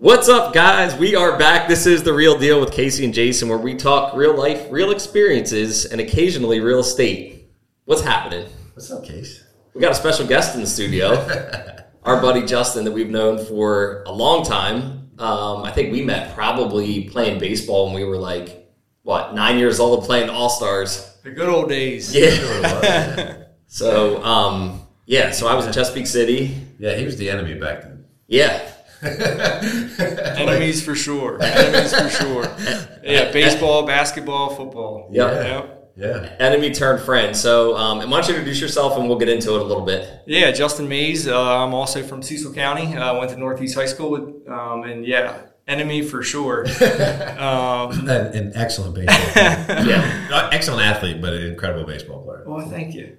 What's up, guys? We are back. This is the real deal with Casey and Jason, where we talk real life, real experiences, and occasionally real estate. What's happening? What's up, Case? We got a special guest in the studio, our buddy Justin, that we've known for a long time. Um, I think we met probably playing baseball when we were like, what, nine years old, playing All Stars. The good old days. Yeah. So, um, yeah, so I was in Chesapeake City. Yeah, he was the enemy back then. Yeah. Enemies for sure. Enemies for sure. Yeah, baseball, basketball, football. Yep. Yep. Yeah. Enemy turned friend. So, um, why don't you introduce yourself and we'll get into it a little bit. Yeah, Justin Mayse. Uh, I'm also from Cecil County. I uh, went to Northeast High School with, um, and yeah, enemy for sure. um, An, an excellent baseball player. Yeah. Excellent athlete, but an incredible baseball player. well, thank you.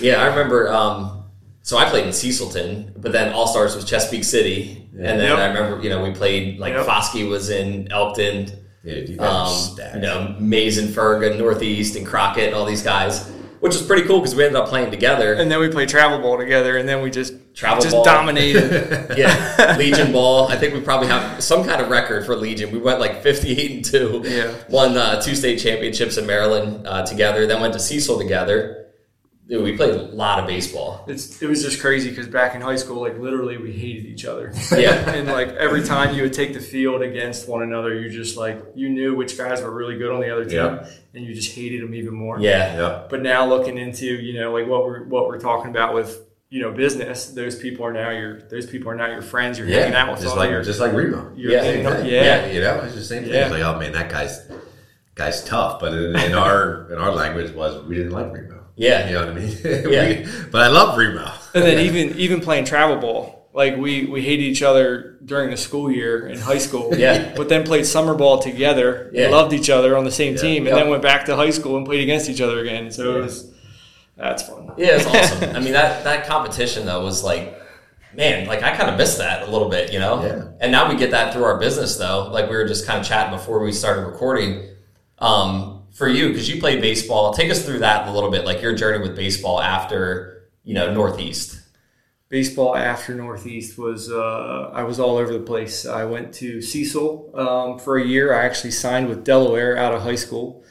Yeah, I remember. Um, so I played in Cecilton, but then All Stars was Chesapeake City, and then Yep. I remember you know we played like Yep. Foskey was in Elkton, Yeah, you um, you know Mayse and Ferg Northeast and Crockett and all these guys, which was pretty cool because we ended up playing together. And then we played travel ball together, and then we just Travel just ball. dominated. yeah, Legion Ball. I think we probably have some kind of record for Legion. We went like fifty-eight and two. Yeah. won uh, two state championships in Maryland uh, together. Then went to Cecil together. Dude, we played a lot of baseball. it's it was just crazy because back in high school, like literally, we hated each other. Yeah. and like every time you would take the field against one another, you just like you knew which guys were really good on the other team, Yeah. and you just hated them even more. Yeah, Yeah. But now looking into you know like what we're what we're talking about with you know business, those people are now your those people are now your friends. You're hanging out with just like your, just like Remo. your Yeah. thing. Same thing. yeah. you know, it's the same thing. Yeah. It's like, oh man, that guy's guy's tough. But in, in our in our language was we didn't like Remo. Yeah. you know what I mean. Yeah. We- but I love Remo. And then even even playing travel ball, like we we hated each other during the school year in high school. Yeah. But then played summer ball together. Yeah. Loved each other on the same team, and Yep. then went back to high school and played against each other again. So it was that's fun. Yeah, it's awesome. I mean that that competition though was like, man, like I kind of missed that a little bit, you know. Yeah. And now we get that through our business though. Like we were just kind of chatting before we started recording. Um, for you, because you played baseball, take us through that a little bit, like your journey with baseball after you know Northeast. baseball after Northeast was uh, I was all over the place. I went to Cecil um, for a year. I actually signed with Delaware out of high school.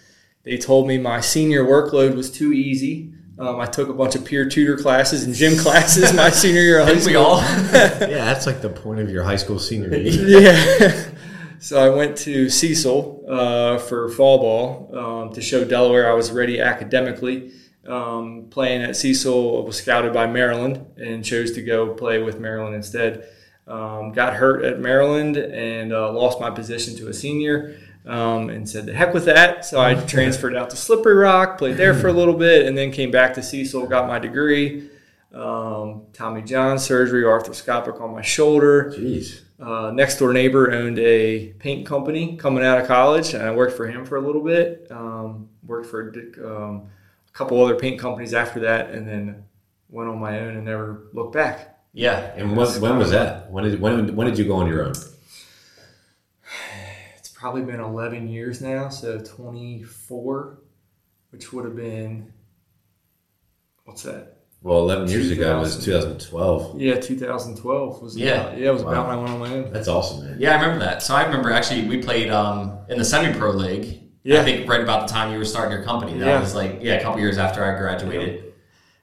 They told me my senior workload was too easy. Um, I took a bunch of peer tutor classes and gym classes my senior year of high Didn't we school. all? yeah, that's like the point of your high school senior year. yeah. So I went to Cecil uh, for fall ball um, to show Delaware I was ready academically. Um, playing at Cecil, I was scouted by Maryland and chose to go play with Maryland instead. Um, got hurt at Maryland and uh, lost my position to a senior. Um, and said the heck with that. So I transferred out to Slippery Rock, played there for a little bit, and then came back to Cecil, got my degree. Um, Tommy John surgery, arthroscopic on my shoulder. Jeez. Uh, next door neighbor owned a paint company coming out of college, and I worked for him for a little bit. Um, worked for um, a couple other paint companies after that, and then went on my own and never looked back. yeah. And when, when was that? When did when, when did you go on your own? It's probably been 11 years now, so 24, which would have been what's that? Well, eleven years ago was 2012. Yeah, 2012 was Yeah. about, yeah, it was Wow. about when I went on my own. That's awesome, man. Yeah, I remember that. So I remember actually we played um, in the semi-pro league. Yeah. I think right about the time you were starting your company. That Yeah. was like yeah, a couple years after I graduated.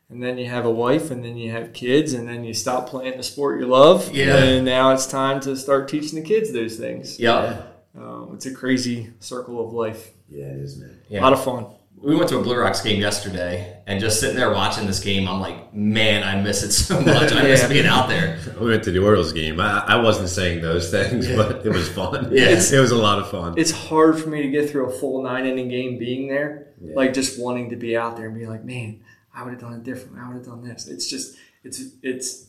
and then you have a wife, and then you have kids, and then you stop playing the sport you love. Yeah. And now it's time to start teaching the kids those things. Yeah. Um, it's a crazy circle of life. Yeah, it is, man. Yeah. A lot of fun. We went to a Blue Rocks game yesterday, and just sitting there watching this game, I'm like, man, I miss it so much. I miss Yeah. being out there. We went to the Orioles game. I, I wasn't saying those things, but it was fun. Yeah. it was a lot of fun. It's hard for me to get through a full nine inning game being there, like just wanting to be out there and be like, man, I would have done it different. I would have done this. It's just, it's, it's,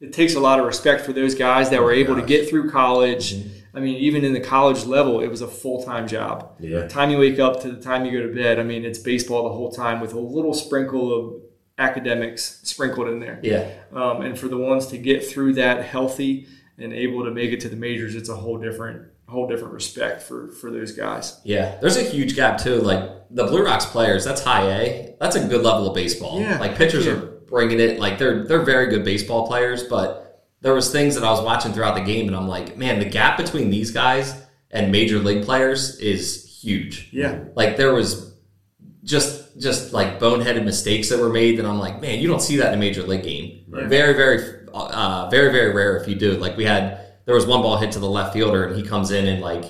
it takes a lot of respect for those guys that were able to get through college. Mm-hmm. I mean, even in the college level, it was a full time job. Yeah. The time you wake up to the time you go to bed, I mean, it's baseball the whole time with a little sprinkle of academics sprinkled in there. Yeah. Um, and for the ones to get through that healthy and able to make it to the majors, it's a whole different, whole different respect for for those guys. Yeah, there's a huge gap too. Like the Blue Rocks players, that's high A. That's a good level of baseball. Yeah, like pitchers yeah. are bringing it. Like they're they're very good baseball players, but there was things that I was watching throughout the game, and I'm like, man, the gap between these guys and major league players is huge. Yeah. Like there was just just like boneheaded mistakes that were made that I'm like, man, you don't see that in a major league game. Very, very, uh, very, very rare if you do. Like we had, there was one ball hit to the left fielder, and he comes in and like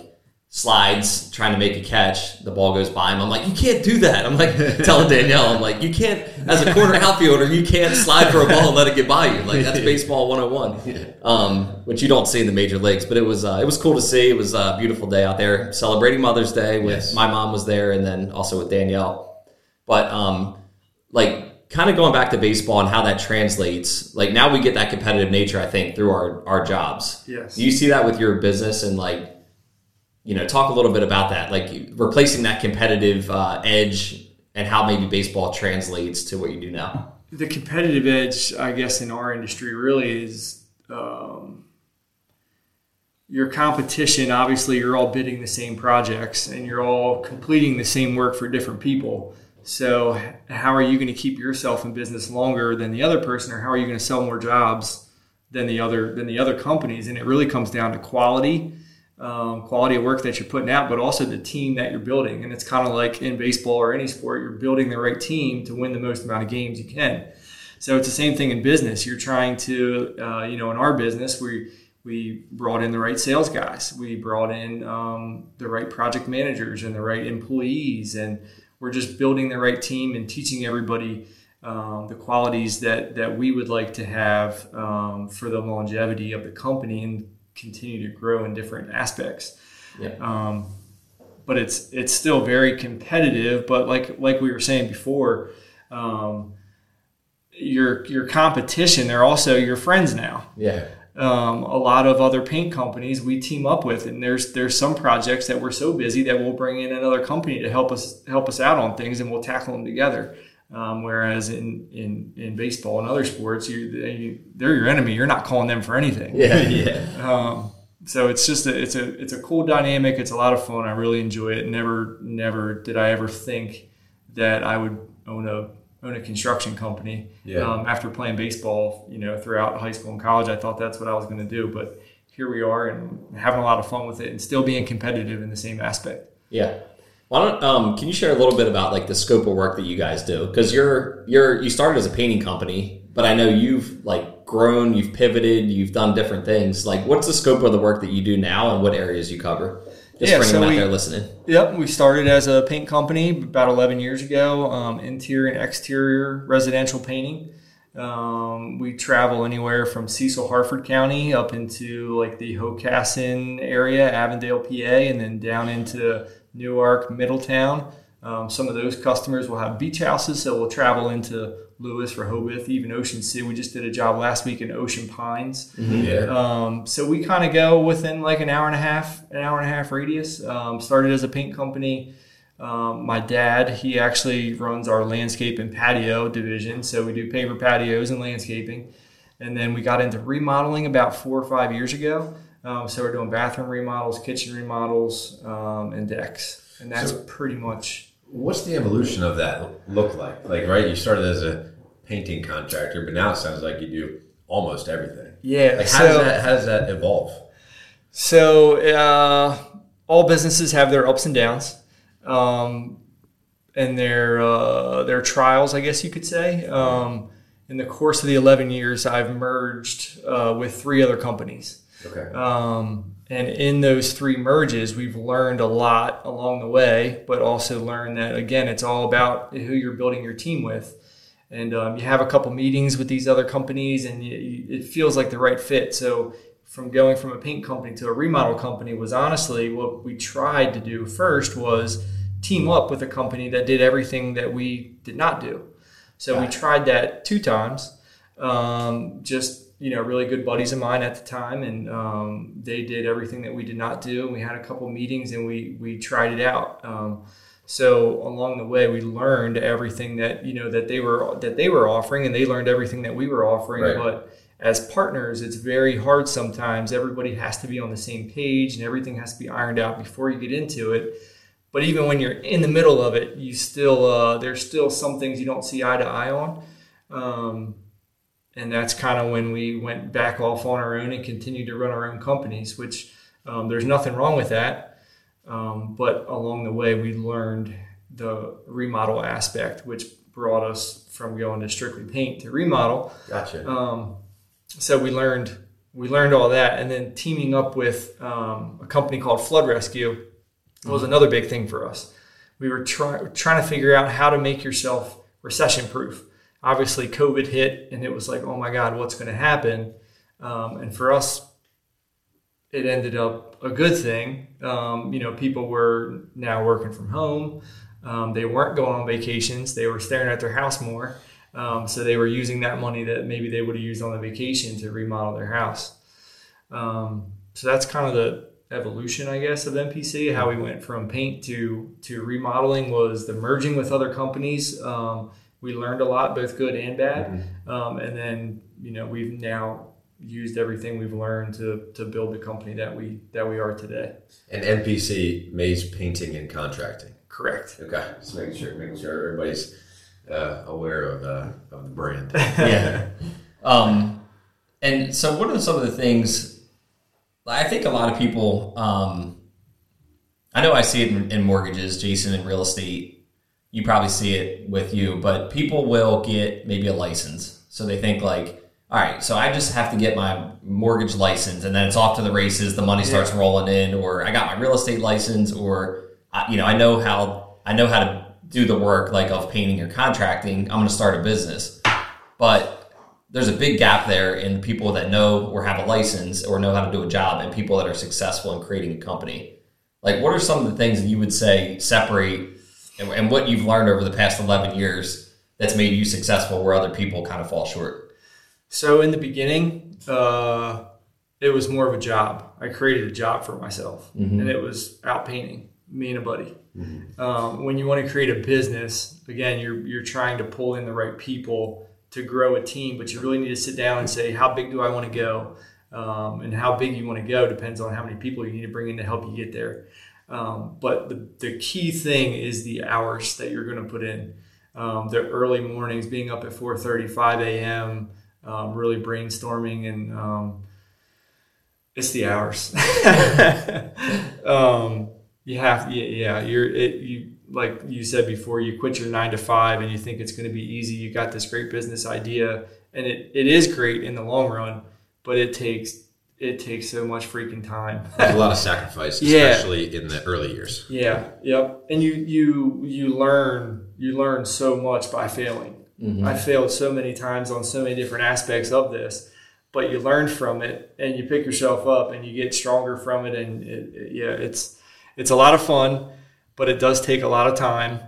slides trying to make a catch. The ball goes by him. I'm like, you can't do that. I'm like telling Danielle, I'm like, you can't as a corner outfielder, you can't slide for a ball and let it get by you. Like that's baseball 101, um, which you don't see in the major leagues. But it was uh, it was cool to see. It was a beautiful day out there celebrating Mother's Day with Yes. my mom was there, and then also with Danielle. But um, like kind of going back to baseball and how that translates. Like now we get that competitive nature, I think, through our our jobs. Yes. Do you see that with your business and like, you know, talk a little bit about that, like replacing that competitive uh, edge and how maybe baseball translates to what you do now. the competitive edge, I guess, in our industry really is um, your competition. Obviously, you're all bidding the same projects and you're all completing the same work for different people. So, how are you going to keep yourself in business longer than the other person, or how are you going to sell more jobs than the other than the other companies? And it really comes down to quality. Um, quality of work that you're putting out, but also the team that you're building. And it's kind of like in baseball or any sport, you're building the right team to win the most amount of games you can. So it's the same thing in business. You're trying to, uh, you know, in our business, we we brought in the right sales guys. We brought in um, the right project managers and the right employees, and we're just building the right team and teaching everybody um, the qualities that that we would like to have um, for the longevity of the company and continue to grow in different aspects. Yeah. Um, but it's it's still very competitive. But like like we were saying before, um, your your competition they're also your friends now. Yeah. Um, a lot of other paint companies we team up with, and there's there's some projects that we're so busy that we'll bring in another company to help us help us out on things, and we'll tackle them together. Um, whereas in, in, in baseball and other sports, you, they, they're your enemy. You're not calling them for anything. Yeah. Yeah. Um, so it's just a, it's a it's a cool dynamic. It's a lot of fun. I really enjoy it. Never never did I ever think that I would own a own a construction company. Yeah. Um, after playing baseball, you know, throughout high school and college, I thought that's what I was going to do. But here we are, and having a lot of fun with it, and still being competitive in the same aspect. Yeah. Why don't um, can you share a little bit about like the scope of work that you guys do? Because you're you're you started as a painting company, but I know you've like grown, you've pivoted, you've done different things. Like, what's the scope of the work that you do now, and what areas you cover? Just Yeah, for so anyone out we- there listening. Yep, we started as a paint company about 11 years ago, um, interior and exterior residential painting. Um, we travel anywhere from Cecil, Harford County up into like the Hockessin area, Avondale, PA, and then down into Newark, Middletown. Um, some of those customers will have beach houses, so we'll travel into Lewes, Rehoboth, even Ocean City. We just did a job last week in Ocean Pines. Yeah. Um, so we kind of go within like an hour and a half, an hour and a half radius. Um, started as a paint company. Um, my dad, he actually runs our landscape and patio division. So we do paver patios and landscaping. And then we got into remodeling about four or five years ago. Um, so we're doing bathroom remodels, kitchen remodels, um, and decks. And that's So- pretty much What's the evolution of that look like? Like, right, you started as a painting contractor, but now it sounds like you do almost everything. yeah. Like, how so, does that how does that evolve? So uh, all businesses have their ups and downs, um, and their uh, their trials, I guess you could say. Um, in the course of the eleven years, I've merged uh, with three other companies, Okay. um, and in those three merges, we've learned a lot along the way, but also learned that again, it's all about who you're building your team with. And um, you have a couple meetings with these other companies, and you, you, it feels like the right fit. So from going from a paint company to a remodel company was honestly what we tried to do first was team up with a company that did everything that we did not do. So we tried that two times. Um, just you know, really good buddies of mine at the time, and um, they did everything that we did not do. And we had a couple meetings, and we we tried it out. Um, so along the way, we learned everything that you know that they were that they were offering, and they learned everything that we were offering. Right. But as partners, it's very hard sometimes. Everybody has to be on the same page, and everything has to be ironed out before you get into it. But even when you're in the middle of it, you still uh, there's still some things you don't see eye to eye on. Um, and that's kind of when we went back off on our own and continued to run our own companies. Which um, there's nothing wrong with that, um, but along the way we learned the remodel aspect, which brought us from going to strictly paint to remodel. Gotcha. Um, so we learned we learned all that, and then teaming up with um, a company called Flood Rescue was another big thing for us. We were try, trying to figure out how to make yourself recession proof. Obviously, COVID hit, and it was like, oh my God, what's going to happen? Um, and for us, it ended up a good thing. Um, you know, people were now working from home. Um, they weren't going on vacations. They were staring at their house more. Um, so they were using that money that maybe they would have used on the vacation to remodel their house. Um, so that's kind of the evolution, I guess, of MPC. How we went from paint to to remodeling was the merging with other companies. We learned a lot, both good and bad, um, and then you know we've now used everything we've learned to to build the company that we that we are today. And MPC Mayse Painting and Contracting. Correct. Okay, just making sure, making sure everybody's uh, aware of, uh, of the brand. yeah. Um, and so, what are some of the things? I think a lot of people. Um, I know I see it in, in mortgages, Jason, in real estate. You probably see it with you, but people will get maybe a license. So they think like, all right, so I just have to get my mortgage license, and then it's off to the races. The money starts rolling in, or I got my real estate license, or I- you know, I know how I know how to do the work like of painting or contracting. I'm going to start a business, but there's a big gap there in people that know or have a license or know how to do a job, and people that are successful in creating a company. Like, what are some of the things that you would say separate, and, and what you've learned over the past 11 years that's made you successful, where other people kind of fall short? So in the beginning, uh, it was more of a job. I created a job for myself, and it was out painting. Me and a buddy. Um, when you want to create a business, again, you're you're trying to pull in the right people to grow a team, but you really need to sit down and say, how big do I want to go, um, and how big you want to go depends on how many people you need to bring in to help you get there. Um, but the, the key thing is the hours that you're going to put in. Um, the early mornings, being up at 4:30, 5 a.m., um, really brainstorming, and um, it's the hours. um, you have, yeah, yeah, you're it. You like you said before, you quit your nine to five, and you think it's going to be easy. You got this great business idea, and it, it is great in the long run, but it takes it takes so much freaking time. There's a lot of sacrifice, Yeah. especially in the early years. Yeah, yep. And you you you learn you learn so much by failing. I failed so many times on so many different aspects of this, but you learn from it and you pick yourself up and you get stronger from it. And it, it- yeah, it's it's a lot of fun, but it does take a lot of time,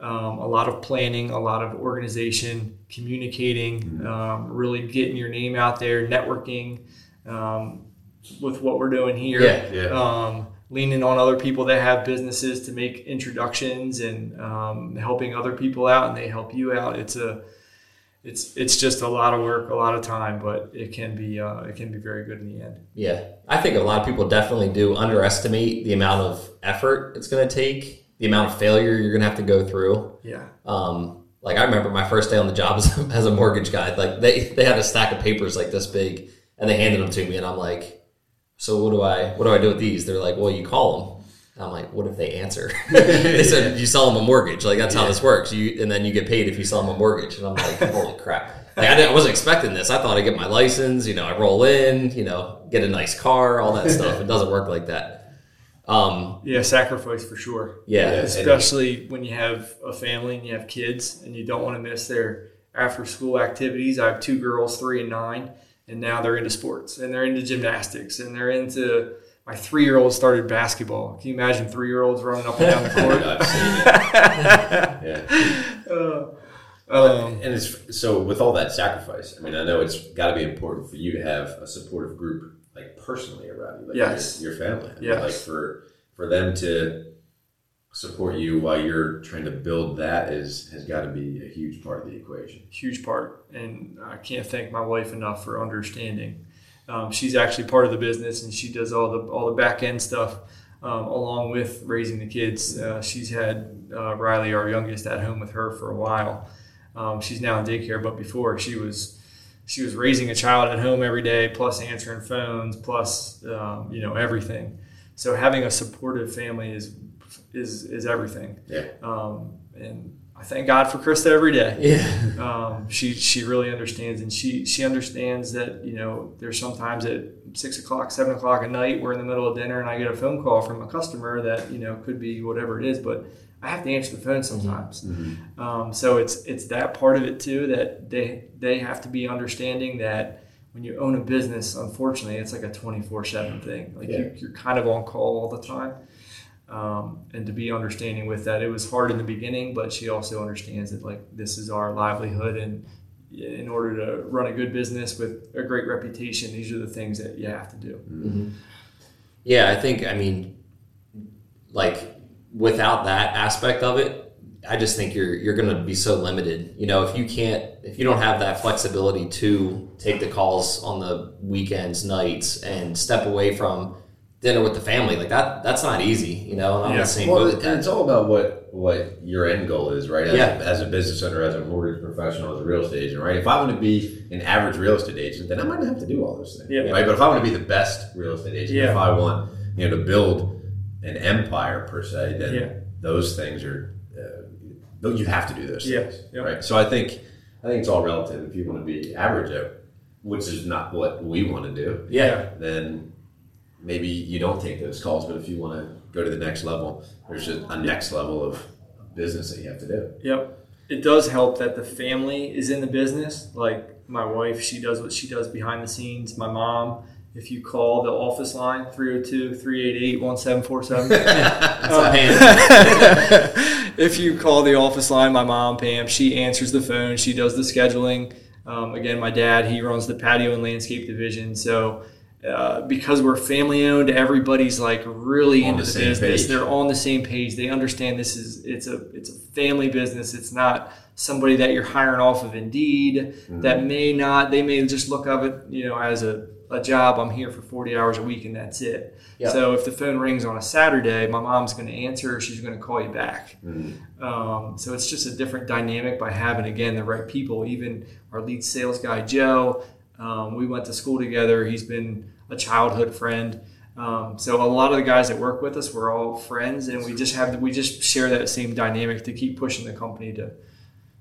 um, a lot of planning, a lot of organization, communicating, um, really getting your name out there, networking. Um, with what we're doing here, Yeah, yeah. um, leaning on other people that have businesses to make introductions and um, helping other people out, and they help you out. It's a it's it's just a lot of work, a lot of time, but it can be uh, it can be very good in the end. Yeah, I think a lot of people definitely do underestimate the amount of effort it's going to take, the amount of failure you're going to have to go through. Yeah, Um, like I remember my first day on the job as, as a mortgage guy. Like they they had a stack of papers like this big, and they handed them to me, and I'm like, "So what do I what do I do with these?" They're like, "Well, you call them." And I'm like, "What if they answer?" they said, "You sell them a mortgage. Like that's how this works. You and then you get paid if you sell them a mortgage." And I'm like, "Holy crap!" Like I, didn't, I wasn't expecting this. I thought I get my license. You know, I roll in. You know, get a nice car, all that stuff. It doesn't work like that. Um, yeah, sacrifice for sure. yeah, Yeah. especially when you have a family and you have kids and you don't want to miss their after school activities. I have two girls, three and nine, and now they're into sports and they're into gymnastics and they're into. My three year old started basketball. Can you imagine three year olds running up and down the court? I've seen it. Yeah. Uh, um, and it's so with all that sacrifice. I mean, I know it's got to be important for you to have a supportive group, like personally around you, like Yes. your, your family. I mean, Yes. like for for them to support you while you're trying to build that is has got to be a huge part of the equation. huge part, and I can't thank my wife enough for understanding. Um, she's actually part of the business, and she does all the all the back end stuff um, along with raising the kids. Uh, she's had uh, Riley, our youngest, at home with her for a while. Um, she's now in daycare, but before she was she was raising a child at home every day, plus answering phones, plus um, you know everything. So having a supportive family is is is everything. Yeah. Um, and I thank God for Krista every day. Yeah. Um, she she really understands, and she she understands that you know there's sometimes at six o'clock, seven o'clock at night, we're in the middle of dinner, and I get a phone call from a customer that you know could be whatever it is, but I have to answer the phone sometimes. Um, so it's it's that part of it too that they they have to be understanding that when you own a business, unfortunately, it's like a twenty four seven thing. Like Yeah. you, you're kind of on call all the time. Um, and to be understanding with that, it was hard in the beginning, but she also understands that like this is our livelihood, and in order to run a good business with a great reputation, these are the things that you have to do. Yeah, I think I mean, like without that aspect of it, I just think you're you're going to be so limited. You know, if you can't, if you don't have that flexibility to take the calls on the weekends, nights, and step away from dinner with the family, like that, that's not easy. You know, and I'm Yeah. the same Well, boat and it's all about what what your end goal is, right? As, Yeah. a, as a business owner, as a mortgage professional, as a real estate agent, right? If I want to be an average real estate agent, then I might not have to do all those things, Yeah. right? But if I want to be the best real estate agent, Yeah. if I want you know to build an empire per se, then Yeah. those things are uh, you have to do those Yeah. things, Yeah. right? So I think I think it's all relative. If you want to be average which is not what we want to do, yeah, then maybe you don't take those calls. But if you want to go to the next level, there's just a next level of business that you have to do. Yep. It does help that the family is in the business. Like my wife, she does what she does behind the scenes. My mom, if you call the office line 302 388 1747, if you call the office line, my mom, Pam, she answers the phone. She does the scheduling. Um, again, my dad, he runs the patio and landscape division. So, uh, because we're family owned, everybody's like really On into the the, business. page. They're on the same page. They understand this is it's a it's a family business. It's not somebody that you're hiring off of Indeed that may not. They may just look of it, you know, as a a job. I'm here for 40 hours a week and that's it. Yeah. So if the phone rings on a Saturday, my mom's going to answer. She's going to call you back. Um, so it's just a different dynamic by having again the right people. Even our lead sales guy Joe, um, we went to school together. He's been a childhood friend. Um, so a lot of the guys that work with us, we're all friends, and we just have we just share that same dynamic to keep pushing the company to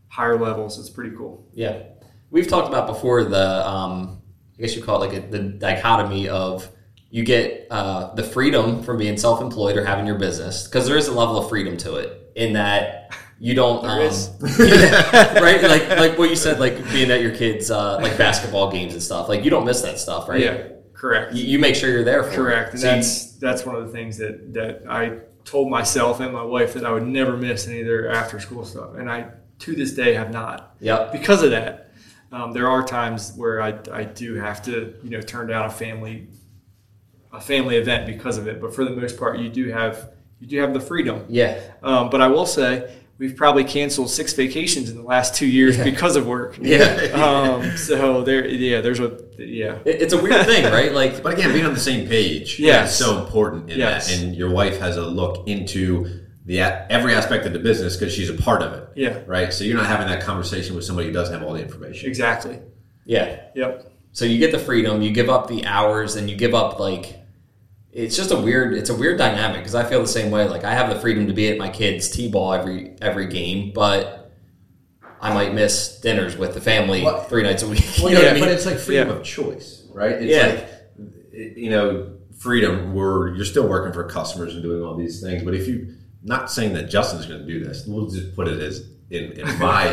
higher levels. It's pretty cool. Yeah, we've talked about before the um, I guess you call it like a, the dichotomy of you get uh, the freedom from being self-employed or having your business because there is a level of freedom to it in that you don't um, yeah, right like like what you said like being at your kids uh, like basketball games and stuff like you don't miss that stuff right Yeah, correct. you, you make sure you're there for Correct. it. And So you- that's that's one of the things that that I told myself and my wife that I would never miss any of their after school stuff, and I to this day have not. Yep. Because of that, um, there are times where I I do have to you know turn down a family a family event because of it, but for the most part, you do have you do have the freedom. yeah Um, but I will say. We've probably canceled six vacations in the last two years because of work. yeah Um, so there, yeah, there's a yeah, it's a weird thing right like But again, being on the same page Yes. is so important in Yes. that. And your wife has a look into the every aspect of the business because she's a part of it. Yeah. Right. So you're not having that conversation with somebody who doesn't have all the information. exactly. yeah Yep. So you get the freedom, you give up the hours, and you give up like it's just a weird it's a weird dynamic because I feel the same way. Like I have the freedom to be at my kids' t-ball every every game, but I might miss dinners with the family Well- three nights a week. Well, you know yeah, I mean? but it's like freedom Yeah. of choice, right? It's Yeah. like you know, freedom where you're still working for customers and doing all these things. But if you not saying that Justin's going to do this, we'll just put it as in, in my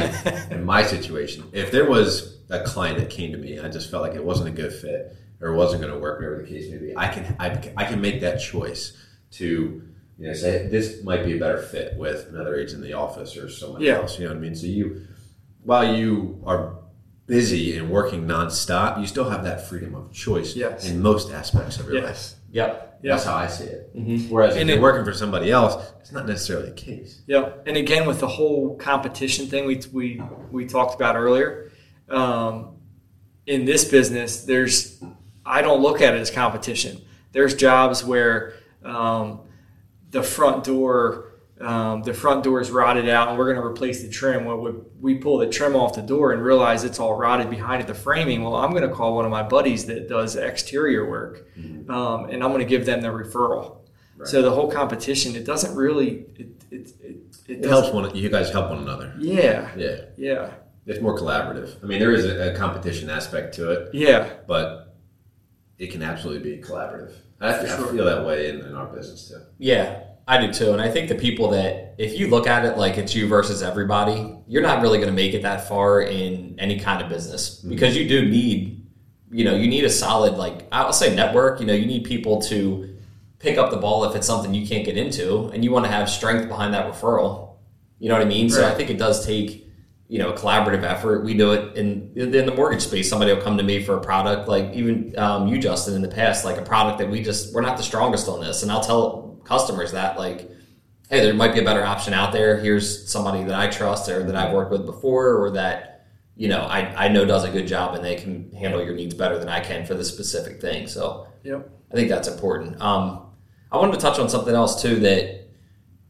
in my situation. If there was a client that came to me, I just felt like it wasn't a good fit or wasn't going to work, whatever the case may be. I can I, I can make that choice to you know say this might be a better fit with another agent in the office or someone Yeah. else. You know what I mean? So you while you are busy and working nonstop, you still have that freedom of choice Yes. in most aspects of your life. Yes. Yep. That's how I see it. Whereas if And you're it- working for somebody else, it's not necessarily the case. Yep. And again, with the whole competition thing we we we talked about earlier, um, in this business, there's I don't look at it as competition. There's jobs where um, the front door um, the front door is rotted out and we're going to replace the trim. Well, we, we pull the trim off the door and realize it's all rotted behind it, the framing. Well, I'm going to call one of my buddies that does exterior work um, and I'm going to give them the referral. So the whole competition, it doesn't really, it, it, it, it, It helps one. You guys help one another. Yeah. Yeah, Yeah. it's more collaborative. I mean, there is a, a competition aspect to it, Yeah. but it can absolutely be collaborative. I, I sure. feel that way in, in our business too. Yeah, I do too. And I think the people that, if you look at it like it's you versus everybody, you're not really going to make it that far in any kind of business mm-hmm. because you do need, you know, you need a solid, like, I'll say network. You know, you need people to pick up the ball if it's something you can't get into, and you want to have strength behind that referral. You know what I mean? So I think it does take, you know, a collaborative effort. We do it in in the mortgage space. Somebody will come to me for a product, like even um, you, Justin, in the past, like a product that we just we're not the strongest on this, and I'll tell customers that like, hey, there might be a better option out there. Here's somebody that I trust or that I've worked with before, or that you know I I know does a good job, and they can handle your needs better than I can for this specific thing. So Yep. I think that's important. Um, I wanted to touch on something else too that,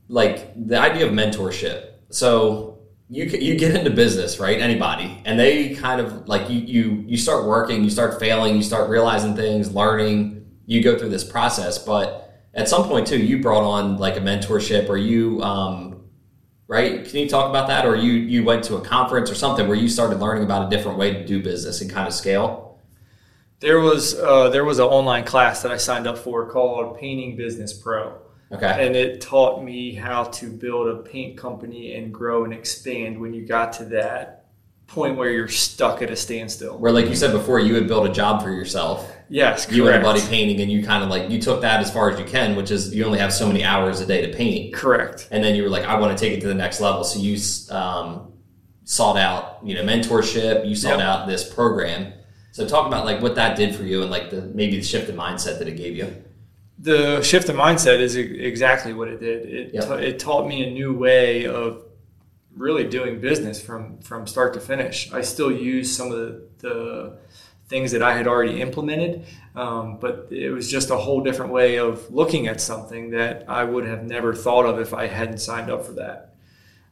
like the idea of mentorship. So you you get into business, right? Anybody, and they kind of like you you you start working, you start failing, you start realizing things, learning. You go through this process, but at some point too, you brought on like a mentorship, or you. Um, Right? Can you talk about that, or you you went to a conference or something where you started learning about a different way to do business and kind of scale? There was uh, there was an online class that I signed up for called Painting Business Pro. Okay. and it taught me how to build a paint company and grow and expand when you got to that point where you're stuck at a standstill. Where, like you said before, you had built a job for yourself. Yes, correct. You and a buddy painting, and you kind of like you took that as far as you can, which is you only have so many hours a day to paint. Correct. And then you were like, I want to take it to the next level. So you um, sought out, you know, mentorship. You sought Yep. out this program. So talk about like what that did for you, and like the maybe the shift in mindset that it gave you. The shift in mindset is exactly what it did. It, Yep. ta- it taught me a new way of really doing business from from start to finish. I still use some of the, the things that I had already implemented, um, but it was just a whole different way of looking at something that I would have never thought of if I hadn't signed up for that.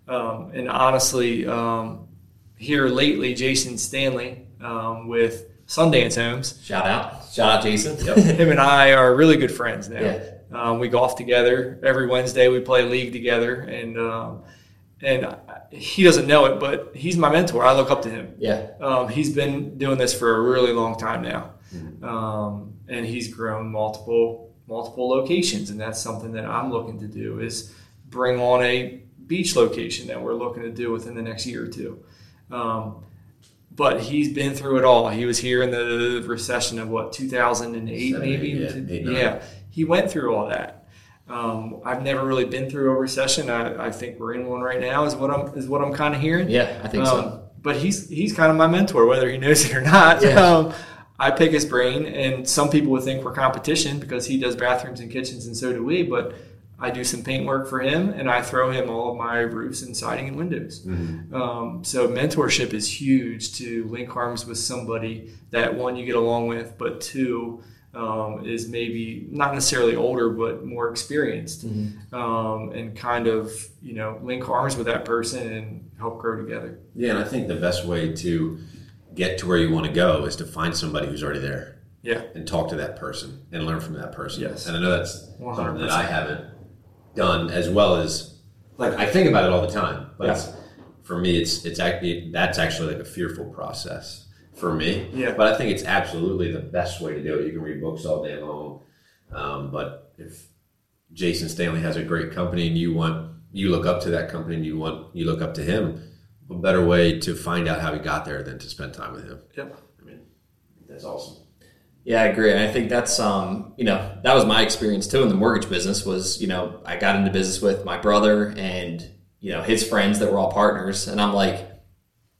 Um, and honestly, um, here lately, Jason Stanley um, with Sundance Homes Shout out, shout out, Jason. him and I are really good friends now. Yeah. Um, we golf together every Wednesday. We play league together, and um, and I- he doesn't know it, but he's my mentor. I look up to him. yeah, Um, he's been doing this for a really long time now, um, and he's grown multiple multiple locations, and that's something that I'm looking to do is bring on a beach location that we're looking to do within the next year or two. Um, but he's been through it all. He was here in the recession of what 2008, Seven, maybe. eight, yeah, eight, yeah, he went through all that. Um, I've never really been through a recession. I, I think we're in one right now. Is what I'm is what I'm kind of hearing. yeah, I think so. Um, but he's he's kind of my mentor, whether he knows it or not. Yeah. Um, I pick his brain, and some people would think we're competition because he does bathrooms and kitchens, and so do we. But I do some paint work for him, and I throw him all of my roofs and siding and windows. Um, so mentorship is huge to link arms with somebody that one you get along with, but two um, is maybe not necessarily older, but more experienced, um, and kind of you know link arms with that person and help grow together. Yeah, and I think the best way to get to where you want to go is to find somebody who's already there Yeah. and talk to that person and learn from that person. Yes. And I know that's something that I haven't done as well as like I think about it all the time, but it's, for me, it's it's actually that's actually like a fearful process for me. Yeah. But I think it's absolutely the best way to do it. You can read books all day long, um, but if Jason Stanley has a great company and you want you look up to that company and you want you look up to him, what better way to find out how he got there than to spend time with him? Yep. I mean, that's awesome. Yeah, I agree. And I think that's um, you know, that was my experience too in the mortgage business was, you know, I got into business with my brother and, you know, his friends that were all partners. And I'm like,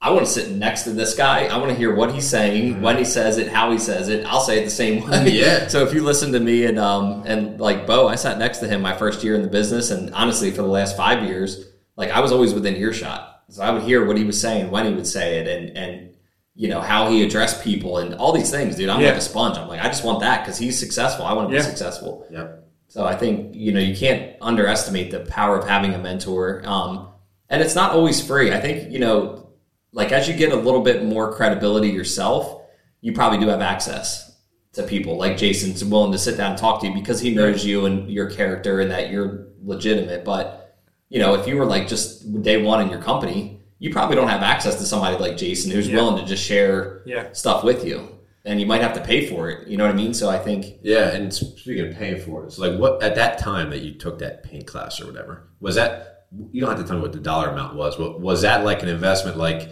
I want to sit next to this guy. I want to hear what he's saying, when he says it, how he says it. I'll say it the same way. Yeah. So if you listen to me and um and like Bo, I sat next to him my first year in the business, and honestly, for the last five years, like I was always within earshot. So I would hear what he was saying, when he would say it, and and you know how he addressed people and all these things, dude. I'm Yeah. like a sponge. I'm like, I just want that because he's successful. I want to Yeah. be successful. Yep. So I think you know you can't underestimate the power of having a mentor. Um, and it's not always free. I think you know, like as you get a little bit more credibility yourself, you probably do have access to people like Jason's willing to sit down and talk to you because he knows you and your character and that you're legitimate. But you know, if you were like just day one in your company, you probably don't have access to somebody like Jason who's Yeah. willing to just share Yeah. stuff with you. And you might have to pay for it. You know what I mean? So I think Yeah, and speaking of paying for it, so like what at that time that you took that paint class or whatever was that? You don't have to tell me what the dollar amount was. But was that like an investment? Like,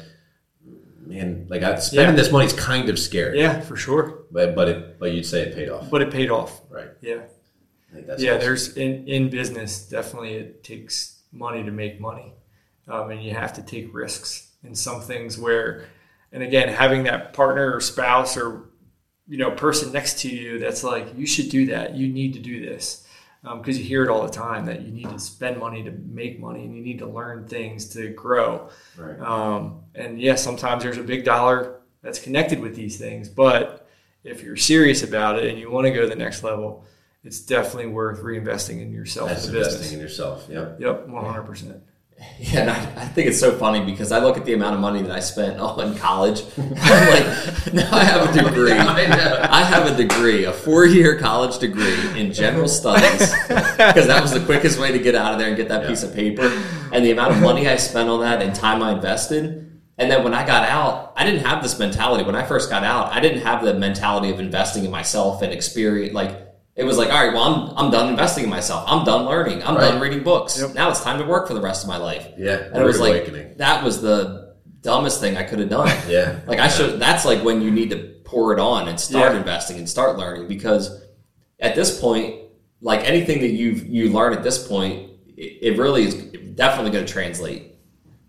man, like I, spending Yeah. this money is kind of scary. Yeah, for sure. but but it but you'd say it paid off, But it paid off. right? Yeah. I think that's yeah, awesome. there's in, in business definitely it takes money to make money, um, and you have to take risks in some things where, and again, having that partner or spouse or you know person next to you that's like you should do that, you need to do this, because you hear it all the time that you need to spend money to make money and you need to learn things to grow. right. Um, and yes, sometimes there's a big dollar that's connected with these things, but if you're serious about it and you want to go to the next level, it's definitely worth reinvesting in yourself That's investing in yourself. Yep. Yep, 100%. Yeah, and I, I think it's so funny because I look at the amount of money that I spent all in college. I'm like, now I have a degree. I have a degree, a four-year college degree in general studies, because that was the quickest way to get out of there and get that piece of paper. And the amount of money I spent on that and time I invested. And then when I got out, I didn't have this mentality. When I first got out, I didn't have the mentality of investing in myself and experience. Like it was like, all right, well, I'm I'm done investing in myself. I'm done learning. I'm Right. done reading books. Yep. Now it's time to work for the rest of my life. Yeah. And it was like awakening. that was the dumbest thing I could have done. Yeah. Like I should. That's like when you need to pour it on and start Yeah. investing and start learning because at this point, like anything that you've, you learn at this point, it, it really is definitely going to translate,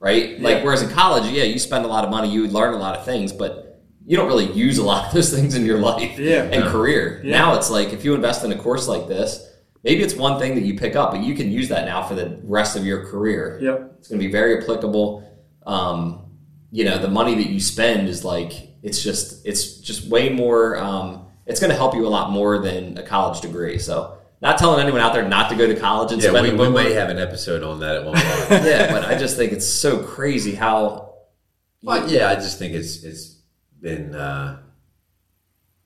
right? Like whereas in college, yeah, you spend a lot of money, you learn a lot of things, but you don't really use a lot of those things in your life Yeah. and No. career. Yeah. Now it's like if you invest in a course like this. Maybe it's one thing that you pick up, but you can use that now for the rest of your career. Yep. It's going to be very applicable. Um, you know, the money that you spend is like it's just it's just way more. Um, it's going to help you a lot more than a college degree. So, not telling anyone out there not to go to college and Yeah, spend we, we book- may have an episode on that at one point. yeah, but I just think it's so crazy how. But yeah, I just think it's it's been uh,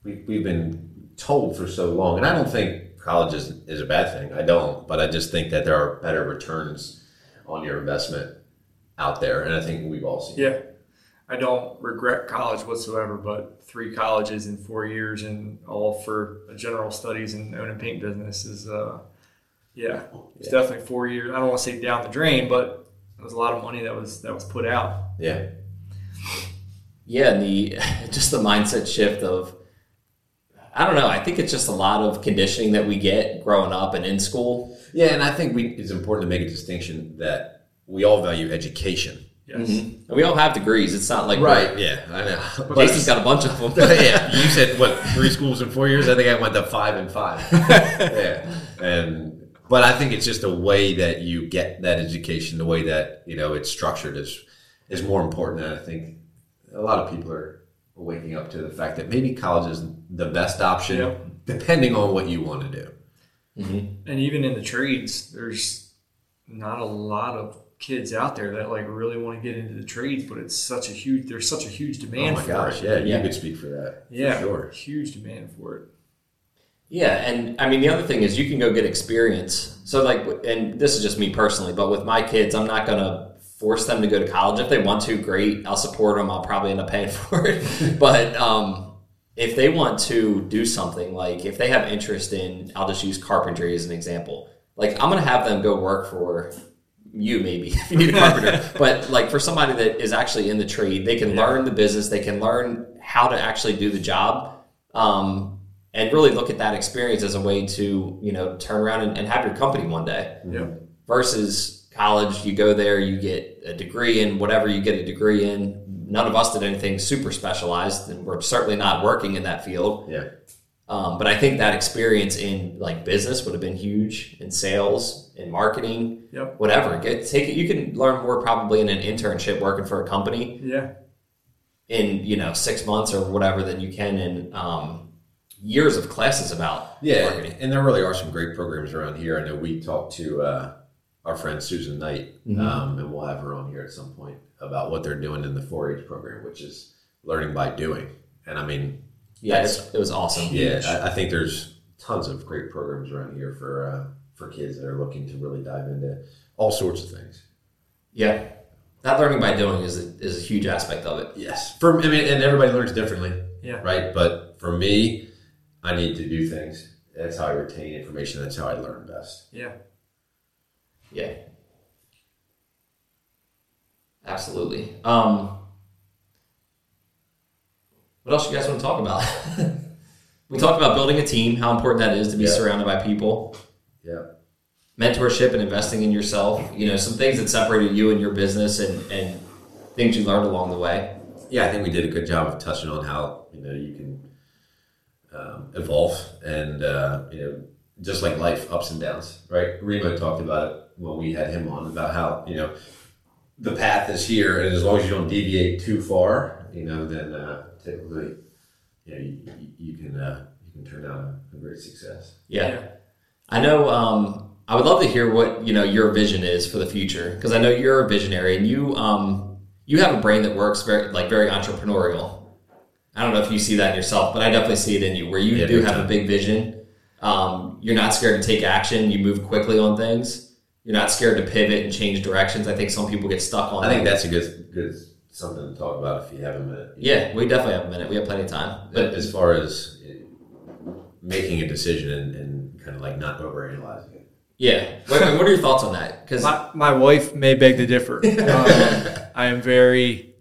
we we've been told for so long, and I don't think college is is a bad thing. I don't, but I just think that there are better returns on your investment out there, and I think we've all seen. Yeah. I don't regret college whatsoever, but three colleges in four years and all for a general studies and own and paint business is, uh, yeah, it's definitely four years. I don't want to say down the drain, but it was a lot of money that was that was put out. Yeah, Yeah, and the just the mindset shift of. I don't know. I think it's just a lot of conditioning that we get growing up and in school. yeah, and I think we it's important to make a distinction that we all value education. Yes. Mm-hmm. And we all have degrees. It's not like right. Yeah, I know. Jason's got a bunch of them. yeah, you said what three schools in four years? I think I went to five and five. yeah, and but I think it's just a way that you get that education, the way that you know it's structured is is more important. And I think a lot of people are waking up to the fact that maybe college is the best option, Yeah. depending on what you want to do. Mm-hmm. And even in the trades, there's not a lot of kids out there that like really want to get into the trades, but it's such a huge there's such a huge Oh demand my for gosh, it. yeah, you Yeah. could speak for that. for Yeah, sure. huge demand for it. Yeah, and I mean the other thing is you can go get experience. So like, and this is just me personally, but with my kids, I'm not gonna force them to go to college. If they want to, great. I'll support them. I'll probably end up paying for it. but um, if they want to do something, like if they have interest in, I'll just use carpentry as an example. Like I'm gonna have them go work for you maybe if you need a carpenter but like for somebody that is actually in the trade they can learn the business they can learn how to actually do the job um, and really look at that experience as a way to you know turn around and, and have your company one day Yeah. versus college you go there you get a degree in whatever you get a degree in none of us did anything super specialized and we're certainly not working in that field Yeah, um, but I think that experience in like business would have been huge in sales, in marketing, Yep. whatever. Get take it. You can learn more probably in an internship working for a company Yeah. in you know six months or whatever than you can in um, years of classes about Yeah, marketing. and there really are some great programs around here. I know we talked to uh, our friend Susan Knight, um, and we'll have her on here at some point about what they're doing in the 4-H program, which is learning by doing. And I mean, Yeah, it's, it was awesome. yeah, I, I think there's tons of great programs around here for uh, for kids that are looking to really dive into all sorts of things. Yeah. That learning by doing is a, is a huge aspect of it. Yes, for I mean, and everybody learns differently. Yeah. right? But for me, I need to do things. That's how I retain information. That's how I learn best. Yeah. Yeah. Absolutely. Um, what else you guys want to talk about? we talked about building a team, how important that is to be Yeah. surrounded by people, Yeah. mentorship and investing in yourself. You know, some things that separated you and your business and, and things you learned along the way. Yeah, I think we did a good job of touching on how you know you can um, evolve and uh, you know just like life, ups and downs. Right? Remo talked about it when we had him on about how you know the path is here, and as long as you don't deviate too far, you know, then uh, typically you know you, you, can uh, you can turn out a, great success. Yeah. I know. Um, I would love to hear what you know your vision is for the future because I know you're a visionary and you um, you have a brain that works very like very entrepreneurial. I don't know if you see that in yourself, but I definitely see it in you where you Yeah, do have a big vision. Um, you're not scared to take action. You move quickly on things. You're not scared to pivot and change directions. I think some people get stuck on. I think that. that's a good good something to talk about if you have a minute. yeah, we definitely have a minute. We have plenty of time. But But as far as making a decision and, and kind of like not overanalyzing it. yeah, what, what are your thoughts on that? Because My, my wife may beg to differ. Um, I am very, I,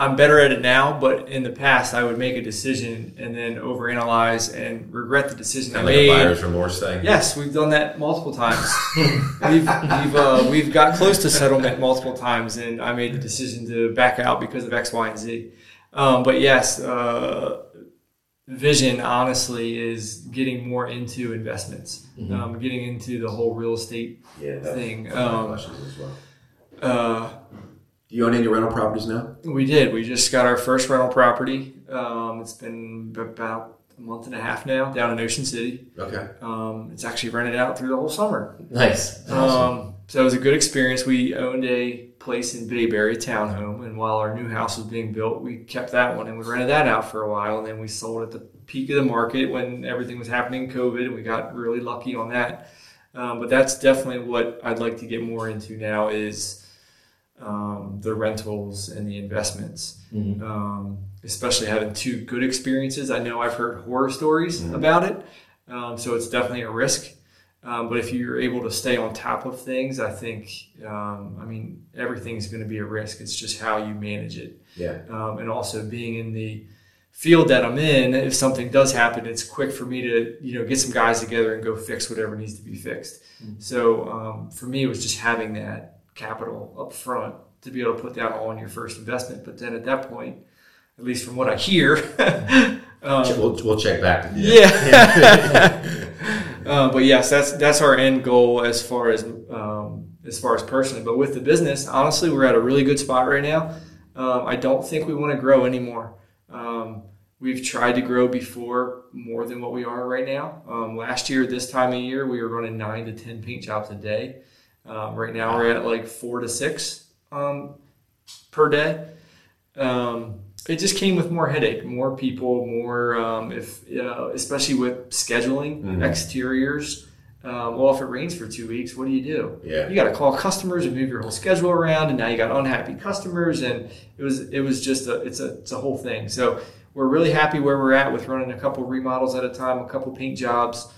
I'm better at it now, but in the past, I would make a decision and then overanalyze and regret the decision Kind I of like a made. buyer's remorse thing. Yes, we've done that multiple times. we've we've uh, we've got close to settlement multiple times, and I made the decision to back out because of X, Y, and Z. Um, but yes, uh, vision honestly is getting more into investments, um, getting into the whole real estate Yeah, thing. Um, as well. uh, Do you own any rental properties now? we did. We just got our first rental property. Um, it's been about a month and a half now down in Ocean City. Okay. Um, it's actually rented out through the whole summer. nice. Um, so it was a good experience. We owned a place in Bayberry, a townhome, and while our new house was being built, we kept that one and we rented that out for a while. And then we sold at the peak of the market when everything was happening, COVID, and we got really lucky on that. Um, but that's definitely what I'd like to get more into now is um, the rentals and the investments. Mhm. Um, especially having two good experiences. I know I've heard horror stories about it, um, so it's definitely a risk. Um, but if you're able to stay on top of things, I think, um, I mean, everything's going to be a risk. It's just how you manage it. Yeah. Um, and also being in the field that I'm in, if something does happen, it's quick for me to, you know, get some guys together and go fix whatever needs to be fixed. So um, for me, it was just having that capital up front to be able to put that all in your first investment. But then at that point, at least from what I hear, um, We'll, we'll check back. yeah. uh, but yes, that's that's our end goal as far as um, as far as personally. But with the business, honestly, we're at a really good spot right now. Um, I don't think we want to grow anymore. Um, we've tried to grow before more than what we are right now. Um, last year, this time of year, we were running nine to ten paint jobs a day. Um, right now, we're at like four to six um, per day. Um, it just came with more headache, more people, more um, if uh, especially with scheduling Mhm. exteriors. Um, well, if it rains for two weeks, what do you do? Yeah. You got to call customers and move your whole schedule around, and now you got unhappy customers, and it was it was just a it's a it's a whole thing. So we're really happy where we're at with running a couple remodels at a time, a couple paint jobs.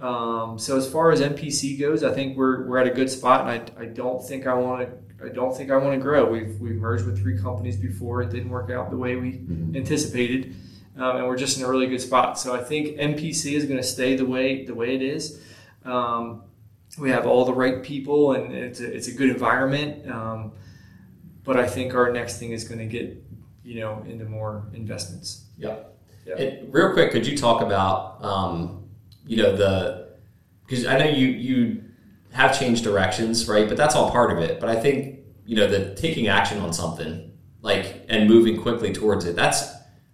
Um, so as far as MPC goes, I think we're we're at a good spot, and I, I don't think I want to I don't think I want to grow. We've we've merged with three companies before. It didn't work out the way we anticipated, um, and we're just in a really good spot. So I think MPC is going to stay the way the way it is. Um, we have all the right people, and it's a, it's a good environment. Um, but I think our next thing is going to get you know into more investments. Yeah. Yeah. And real quick, could you talk about, um, you know, the because I know you you have changed directions, right? But that's all part of it. But I think you know the taking action on something like and moving quickly towards it. That's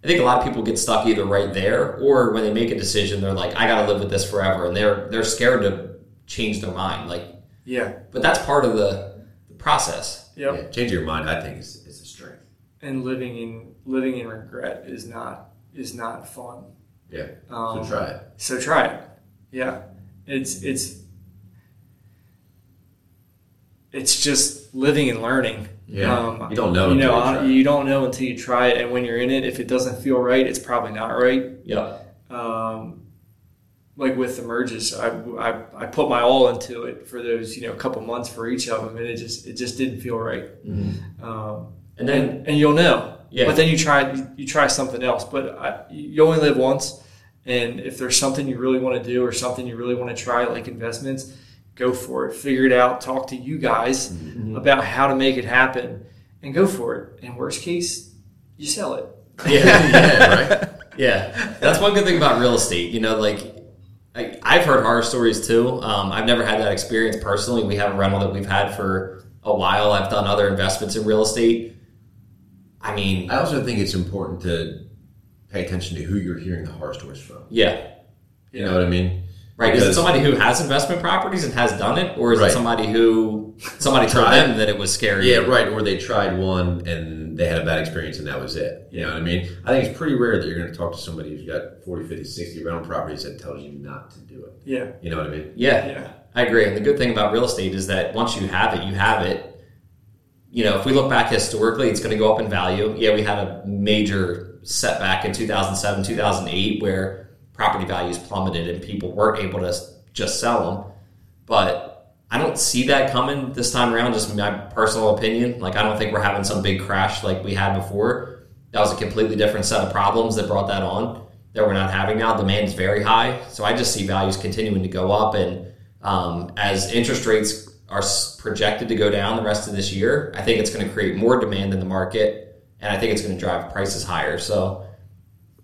I think a lot of people get stuck either right there or when they make a decision, they're like, I got to live with this forever, and they're they're scared to change their mind. Like, Yeah. but that's part of the, the process. Yep. Yeah, changing your mind, I think, is, is a strength. And living in living in regret is not is not fun. Yeah. Um, so try it. So try it. Yeah. It's it's it's just living and learning. Yeah. You don't know You know, you you don't know until you try it, and when you're in it, if it doesn't feel right, it's probably not right. Yeah. Um, like with the merges, I, I, I put my all into it for those you know a couple months for each of them, and it just it just didn't feel right. Um, And then and, and you'll know. Yeah. But then you try you, try something else. But I, you only live once, and if there's something you really want to do or something you really want to try, like investments, go for it. Figure it out. Talk to you guys Mm-hmm. about how to make it happen, and go for it. And worst case, you sell it. yeah, Yeah, right? Yeah, that's one good thing about real estate. You know, like I, I've heard horror stories too. Um, I've never had that experience personally. We have a rental that we've had for a while. I've done other investments in real estate. I mean, I also think it's important to pay attention to who you're hearing the horror stories from. yeah, You know what I mean? right. Is it somebody who has investment properties and has done it, or is it somebody who somebody told them that it was scary? Yeah, right. Or they tried one and they had a bad experience and that was it. You know what I mean? I think it's pretty rare that you're going to talk to somebody who's got 40, 50, 60 rental properties that tells you not to do it. Yeah. You know what I mean? yeah, Yeah. I agree. And the good thing about real estate is that once you have it, you have it. You know, if we look back historically, it's going to go up in value. Yeah, we had a major setback in 2007, 2008, where property values plummeted and people weren't able to just sell them. But I don't see that coming this time around, just my personal opinion. Like, I don't think we're having some big crash like we had before. That was a completely different set of problems that brought that on that we're not having now. Demand is very high. So I just see values continuing to go up. And um, as interest rates are projected to go down the rest of this year, I think it's going to create more demand in the market. And I think it's going to drive prices higher. So,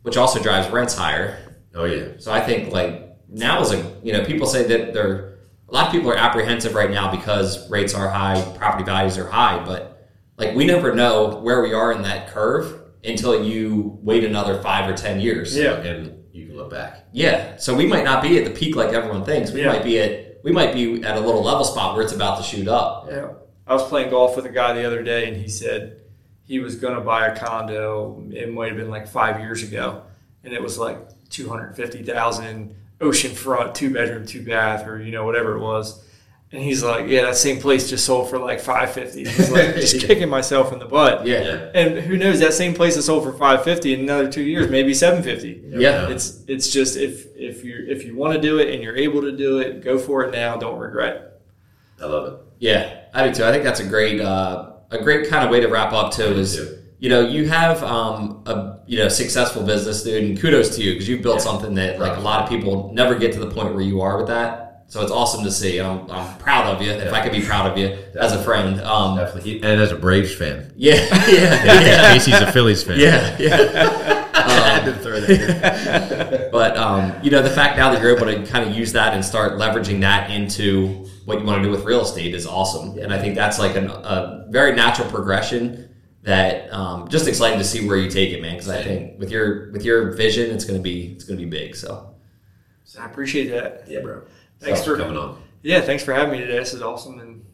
which also drives rents higher. Oh, yeah. So I think like now is a you know people say that they're a lot of people are apprehensive right now because rates are high, property values are high, but like we never know where we are in that curve until you wait another five or ten years. Yeah. And you can look back. Yeah. So we might not be at the peak like everyone thinks. We Yeah. might be at we might be at a little level spot where it's about to shoot up. Yeah. I was playing golf with a guy the other day, and he said he was going to buy a condo. It might have been like five years ago, and it was like two hundred fifty thousand, oceanfront, two bedroom, two bath, or you know whatever it was. And he's like, "Yeah, that same place just sold for like five fifty. He's like, just kicking myself in the butt. Yeah. Yeah. And who knows? That same place that sold for five fifty in another two years, maybe seven fifty. Yeah. It's it's just if if you if you want to do it and you're able to do it, go for it now. Don't regret. I love it. Yeah, I do too. I think that's a great, uh, a great kind of way to wrap up too. Is too. you know you have um, a you know successful business, dude, and kudos to you because you've built something that like a lot of people never get to the point where you are with that. So it's awesome to see. I'm, I'm proud of you. If I could be proud of you as a friend, um, Definitely. And as a Braves fan. yeah, yeah, yeah, Casey's a Phillies fan. yeah, yeah. I had to throw that in. But um, you know, the fact now that you're able to kind of use that and start leveraging that into what you want to do with real estate is awesome. And I think that's like an, a very natural progression. That um, just excited to see where you take it, man. Because I think with your with your vision, it's gonna be it's gonna be big. So So I appreciate that. Yeah, bro. Thanks for coming on. Yeah, thanks for having me today. This is awesome. And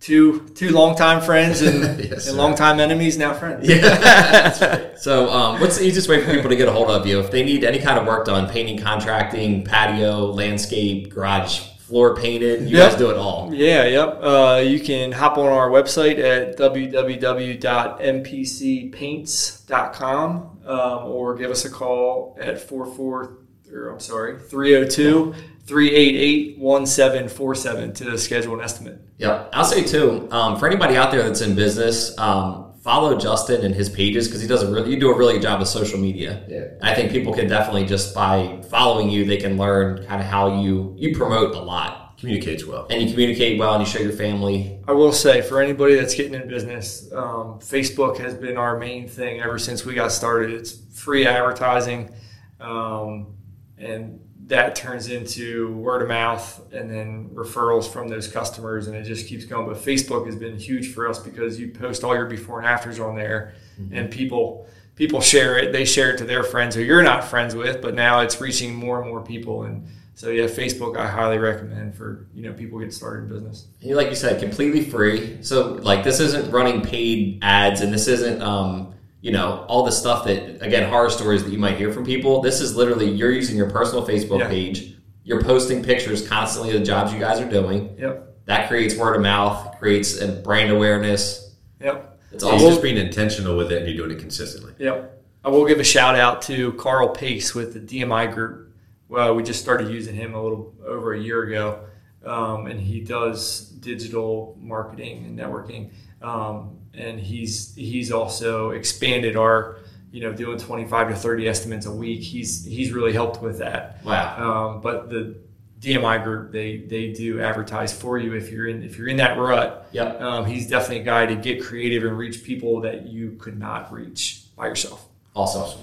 two two longtime friends and, Yes, and longtime enemies, now friends. Yeah. So, um, what's the easiest way for people to get a hold of you if they need any kind of work done? Painting, contracting, patio, landscape, garage floor painted. You Yep. guys do it all. Yeah, yep. Uh, you can hop on our website at www.mpcpaints.com um, or give us a call at 44 or I'm sorry, 302 388 1747 to schedule an estimate. Yeah, I'll say too, um, for anybody out there that's in business, um, follow Justin and his pages because he does a really, you do a really good job with social media. Yeah. I think people can definitely just by following you, they can learn kind of how you you promote a lot Communicates well. and you communicate well and you show your family. I will say, for anybody that's getting in business, um, Facebook has been our main thing ever since we got started. It's free advertising, um, and that turns into word of mouth and then referrals from those customers, and it just keeps going. But Facebook has been huge for us because you post all your before and afters on there, and people people share it. They share it to their friends who you're not friends with, but now it's reaching more and more people. And so yeah, Facebook I highly recommend for you know people get started in business. And like you said, completely free. So like this isn't running paid ads, and this isn't um, you know all the stuff that again horror stories that you might hear from people. This is literally you're using your personal Facebook Yeah. page. You're posting pictures constantly of the jobs you guys are doing. Yep. That creates word of mouth, creates a brand awareness. Yep. It's It's awesome. just being intentional with it and you're doing it consistently. Yep. I will give a shout out to Carl Pace with the DMI group. Well, we just started using him a little over a year ago, um, and he does digital marketing and networking. Um, and he's he's also expanded our, you know, doing twenty five to thirty estimates a week. He's he's really helped with that. Wow. Um, but the DMI group they they do advertise for you if you're in if you're in that rut. Yep. Um, he's definitely a guy to get creative and reach people that you could not reach by yourself. Awesome.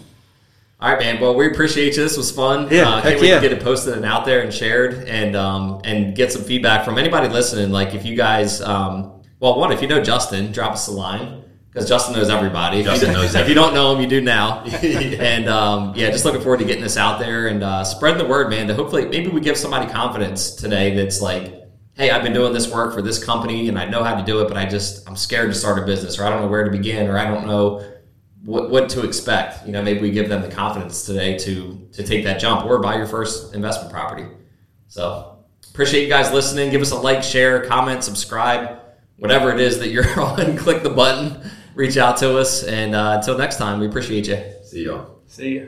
All right, man. Well, we appreciate you. This was fun. Yeah, uh, can't heck wait yeah. to get it posted and out there and shared, and um, and get some feedback from anybody listening. Like, if you guys, um, well, one, if you know Justin, drop us a line because Justin knows everybody. If Justin you, knows If you don't know him, you do now. and um, yeah, just looking forward to getting this out there and uh, spreading the word, man. To hopefully, maybe we give somebody confidence today. That's like, hey, I've been doing this work for this company and I know how to do it, but I just I'm scared to start a business, or I don't know where to begin, or I don't know what, what to expect. You know, maybe we give them the confidence today to to take that jump or buy your first investment property. So appreciate you guys listening. Give us a like, share, comment, subscribe, whatever it is that you're on. Click the button, reach out to us, and uh, until next time, we appreciate you. See y'all. See ya.